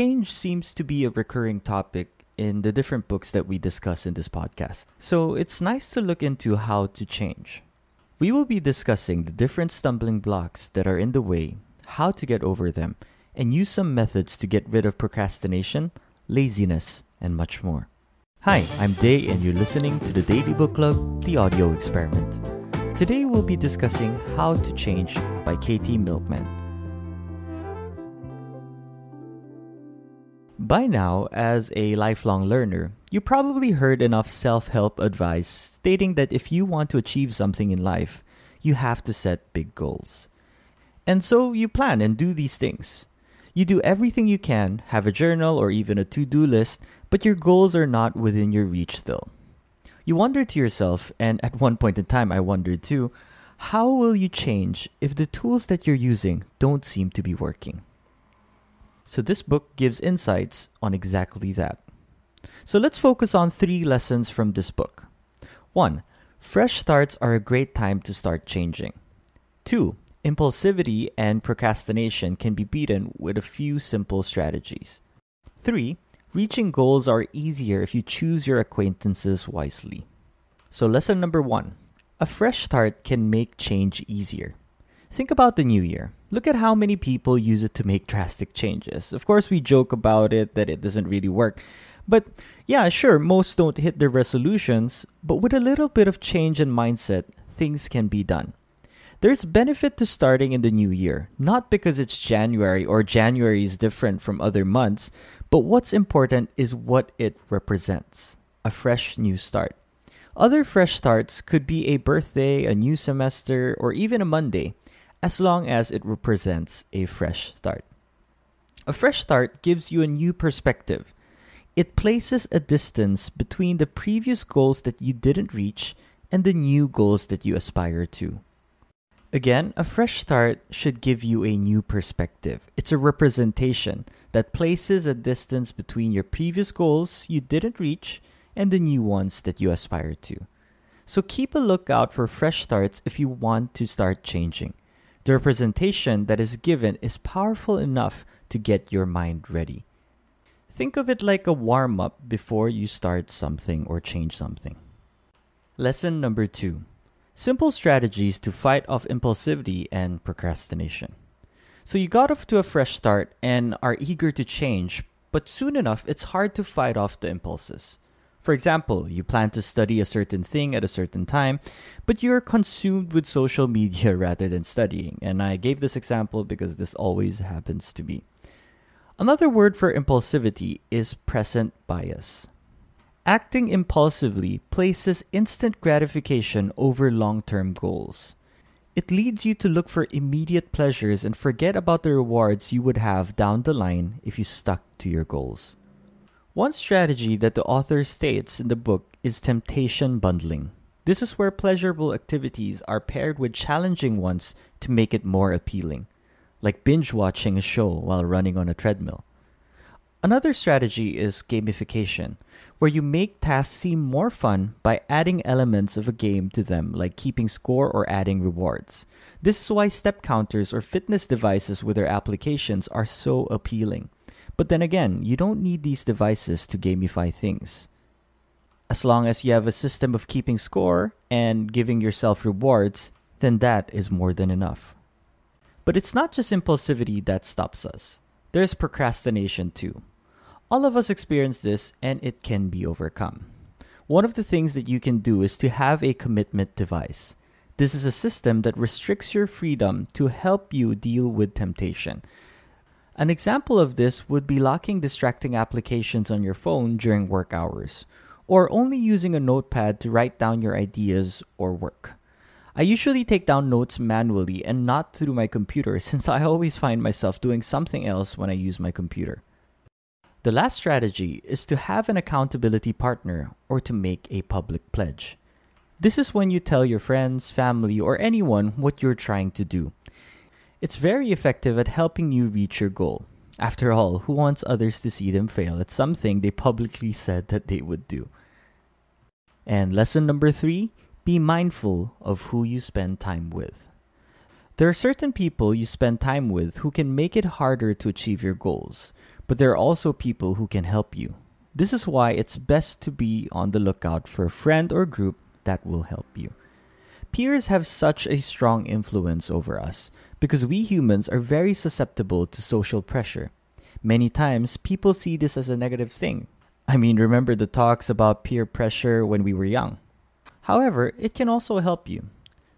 Change seems to be a recurring topic in the different books that we discuss in this podcast. So it's nice to look into how to change. We will be discussing the different stumbling blocks that are in the way, how to get over them, and use some methods to get rid of procrastination, laziness, and much more. Hi, I'm Day, and you're listening to the Daily Book Club, the audio experiment. Today we'll be discussing How to Change by Katy Milkman. By now, as a lifelong learner, you probably heard enough self help advice stating that if you want to achieve something in life, you have to set big goals. And so you plan and do these things. You do everything you can, have a journal or even a to do list, but your goals are not within your reach still. You wonder to yourself, and at one point in time I wondered too, how will you change if the tools that you're using don't seem to be working? So, this book gives insights on exactly that. So, let's focus on three lessons from this book. 1. Fresh starts are a great time to start changing. 2. Impulsivity and procrastination can be beaten with a few simple strategies. 3. Reaching goals are easier if you choose your acquaintances wisely. So, lesson number 1 A fresh start can make change easier. Think about the new year. Look at how many people use it to make drastic changes. Of course, we joke about it that it doesn't really work. But yeah, sure, most don't hit their resolutions, but with a little bit of change in mindset, things can be done. There's benefit to starting in the new year, not because it's January or January is different from other months, but what's important is what it represents a fresh new start. Other fresh starts could be a birthday, a new semester, or even a Monday as long as it represents a fresh start. A fresh start gives you a new perspective. It places a distance between the previous goals that you didn't reach and the new goals that you aspire to. Again, a fresh start should give you a new perspective. It's a representation that places a distance between your previous goals you didn't reach and the new ones that you aspire to. So keep a lookout for fresh starts if you want to start changing. The representation that is given is powerful enough to get your mind ready. Think of it like a warm up before you start something or change something. Lesson number two Simple strategies to fight off impulsivity and procrastination. So you got off to a fresh start and are eager to change, but soon enough it's hard to fight off the impulses. For example, you plan to study a certain thing at a certain time, but you're consumed with social media rather than studying. And I gave this example because this always happens to me. Another word for impulsivity is present bias. Acting impulsively places instant gratification over long term goals. It leads you to look for immediate pleasures and forget about the rewards you would have down the line if you stuck to your goals. One strategy that the author states in the book is temptation bundling. This is where pleasurable activities are paired with challenging ones to make it more appealing, like binge watching a show while running on a treadmill. Another strategy is gamification, where you make tasks seem more fun by adding elements of a game to them, like keeping score or adding rewards. This is why step counters or fitness devices with their applications are so appealing. But then again, you don't need these devices to gamify things. As long as you have a system of keeping score and giving yourself rewards, then that is more than enough. But it's not just impulsivity that stops us. There's procrastination too. All of us experience this and it can be overcome. One of the things that you can do is to have a commitment device. This is a system that restricts your freedom to help you deal with temptation. An example of this would be locking distracting applications on your phone during work hours, or only using a notepad to write down your ideas or work. I usually take down notes manually and not through my computer since I always find myself doing something else when I use my computer. The last strategy is to have an accountability partner or to make a public pledge. This is when you tell your friends, family, or anyone what you're trying to do. It's very effective at helping you reach your goal. After all, who wants others to see them fail at something they publicly said that they would do? And lesson number three be mindful of who you spend time with. There are certain people you spend time with who can make it harder to achieve your goals. but there are also people who can help you. This is why it's best to be on the lookout for a friend or group that will help you. Peers have such a strong influence over us because we humans are very susceptible to social pressure. Many times, people see this as a negative thing. I mean, remember the talks about peer pressure when we were young. However, it can also help you.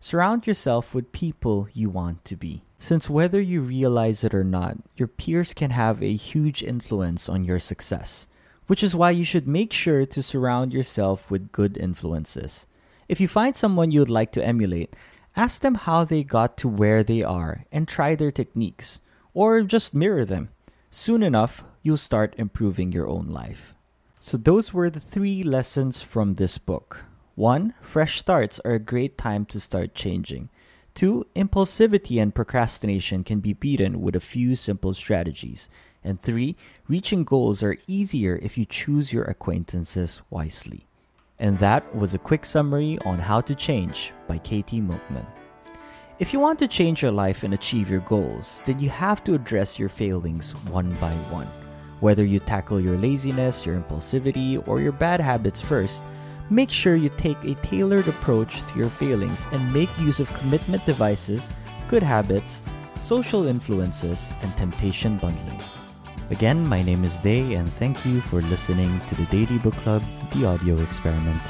Surround yourself with people you want to be. Since whether you realize it or not, your peers can have a huge influence on your success, which is why you should make sure to surround yourself with good influences. If you find someone you'd like to emulate, ask them how they got to where they are and try their techniques, or just mirror them. Soon enough, you'll start improving your own life. So, those were the three lessons from this book. One, fresh starts are a great time to start changing. Two, impulsivity and procrastination can be beaten with a few simple strategies. And three, reaching goals are easier if you choose your acquaintances wisely. And that was a quick summary on How to Change by Katy Milkman. If you want to change your life and achieve your goals, then you have to address your failings one by one. Whether you tackle your laziness, your impulsivity, or your bad habits first, make sure you take a tailored approach to your failings and make use of commitment devices, good habits, social influences, and temptation bundling. Again, my name is Day, and thank you for listening to the Daily Book Club, the audio experiment.